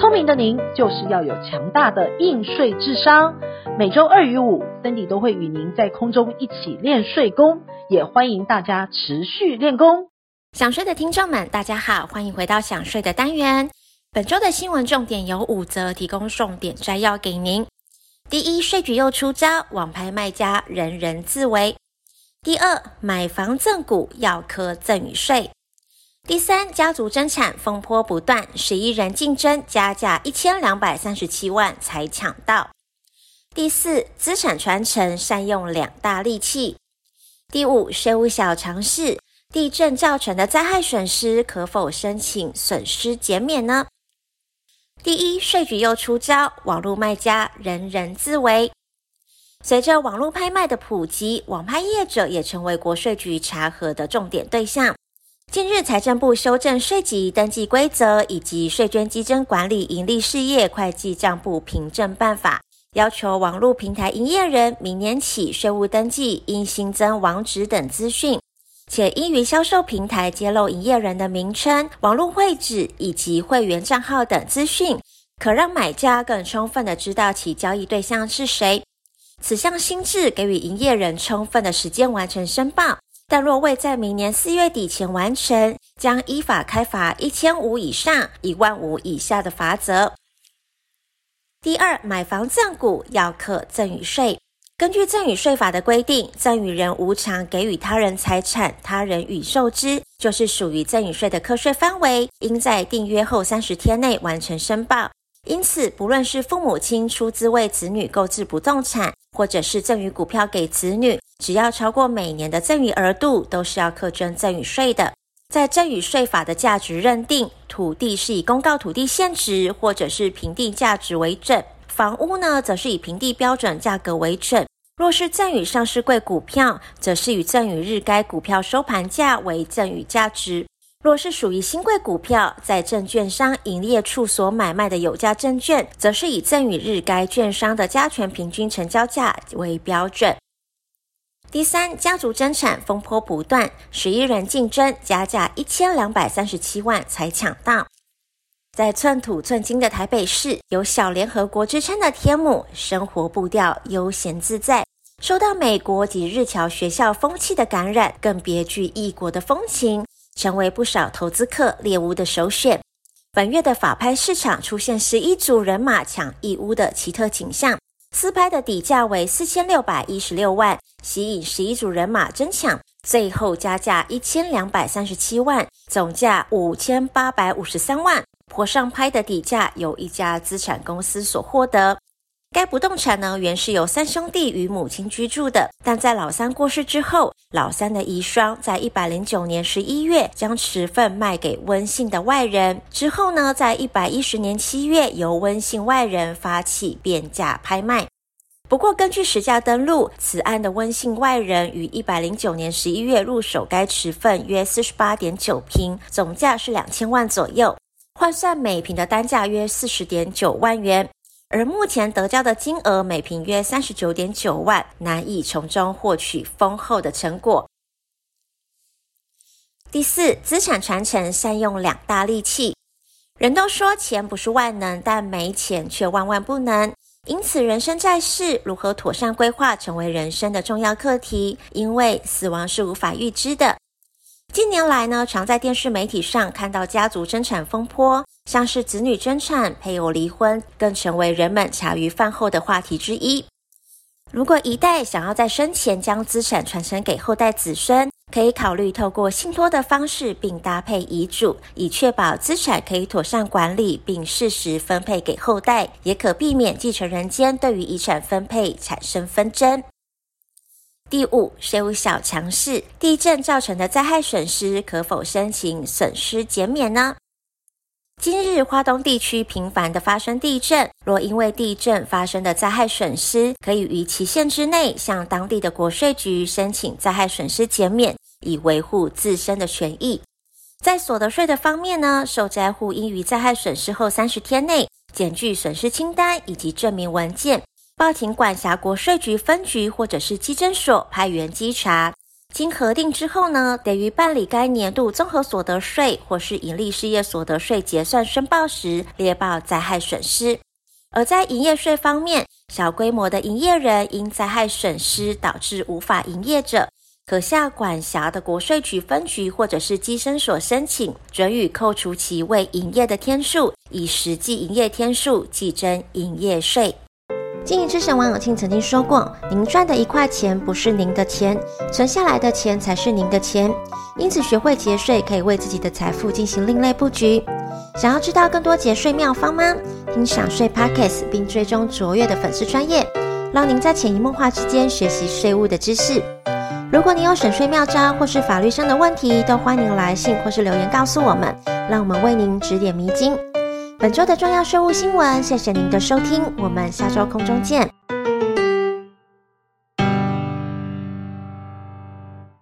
聪明的您就是要有强大的应税智商。每周二与五，Cindy 都会与您在空中一起练税功，也欢迎大家持续练功。想睡的听众们，大家好，欢迎回到想睡的单元。本周的新闻重点有五则，提供重点摘要给您。第一，税局又出招，网拍卖家人人自危。第二，买房赠股要课赠与税。第三，家族争产风波不断，十一人竞争加价一千两百三十七万才抢到。第四，资产传承善用两大利器。第五，税务小常识：地震造成的灾害损失可否申请损失减免呢？第一，税局又出招，网络卖家人人自危。随着网络拍卖的普及，网拍业者也成为国税局查核的重点对象。近日，财政部修正税籍登记规则以及税捐稽征管理营利事业会计账簿凭证办法。要求网络平台营业人明年起税务登记应新增网址等资讯，且应于销售平台揭露营业人的名称、网络会址以及会员账号等资讯，可让买家更充分的知道其交易对象是谁。此项新制给予营业人充分的时间完成申报，但若未在明年四月底前完成，将依法开罚一千五以上一万五以下的罚则。第二，买房赠股要课赠与税。根据赠与税法的规定，赠与人无偿给予他人财产，他人允受之，就是属于赠与税的课税范围，应在订约后三十天内完成申报。因此，不论是父母亲出资为子女购置不动产，或者是赠与股票给子女，只要超过每年的赠与额度，都是要课征赠与税的。在赠与税法的价值认定，土地是以公告土地现值或者是平地价值为准，房屋呢，则是以平地标准价格为准。若是赠与上市柜股票，则是以赠与日该股票收盘价为赠与价值。若是属于新柜股票，在证券商营业处所买卖的有价证券，则是以赠与日该券商的加权平均成交价为标准。第三，家族争产风波不断，十一人竞争加价一千两百三十七万才抢到。在寸土寸金的台北市，有小联合国之称的天母，生活步调悠闲自在，受到美国及日侨学校风气的感染，更别具异国的风情，成为不少投资客猎屋的首选。本月的法拍市场出现十一组人马抢一屋的奇特景象。私拍的底价为四千六百一十六万，吸引十一组人马争抢，最后加价一千两百三十七万，总价五千八百五十三万。坡上拍的底价由一家资产公司所获得。该不动产呢，原是由三兄弟与母亲居住的，但在老三过世之后，老三的遗孀在一百零九年十一月将持份卖给温姓的外人，之后呢，在一百一十年七月由温姓外人发起变价拍卖。不过，根据实价登录，此案的温姓外人于一百零九年十一月入手该持份约四十八点九坪，总价是两千万左右，换算每坪的单价约四十点九万元。而目前得交的金额每平约三十九点九万，难以从中获取丰厚的成果。第四，资产传承善用两大利器。人都说钱不是万能，但没钱却万万不能。因此，人生在世，如何妥善规划，成为人生的重要课题。因为死亡是无法预知的。近年来呢，常在电视媒体上看到家族争产风波，像是子女争产、配偶离婚，更成为人们茶余饭后的话题之一。如果一代想要在生前将资产传承给后代子孙，可以考虑透过信托的方式，并搭配遗嘱，以确保资产可以妥善管理，并适时分配给后代，也可避免继承人间对于遗产分配产生纷争。第五，税务小常识：地震造成的灾害损失可否申请损失减免呢？今日花东地区频繁的发生地震，若因为地震发生的灾害损失，可以于期限之内向当地的国税局申请灾害损失减免，以维护自身的权益。在所得税的方面呢，受灾户应于灾害损失后三十天内，检具损失清单以及证明文件，报请管辖国税局分局或者是稽征所派员稽查。经核定之后呢，得于办理该年度综合所得税或是营利事业所得税结算申报时列报灾害损失。而在营业税方面，小规模的营业人因灾害损失导致无法营业者，可向管辖的国税局分局或者是稽征所申请，准予扣除其未营业的天数，以实际营业天数计征营业税。经营之神王永庆曾经说过：“您赚的一块钱不是您的钱，存下来的钱才是您的钱。因此，学会节税可以为自己的财富进行另类布局。想要知道更多节税妙方吗？听享税 Podcast 并追踪卓越的粉丝专业，让您在潜移默化之间学习税务的知识。如果你有省税妙招或是法律上的问题，都欢迎来信或是留言告诉我们，让我们为您指点迷津。”本周的重要税务新闻，谢谢您的收听，我们下周空中见。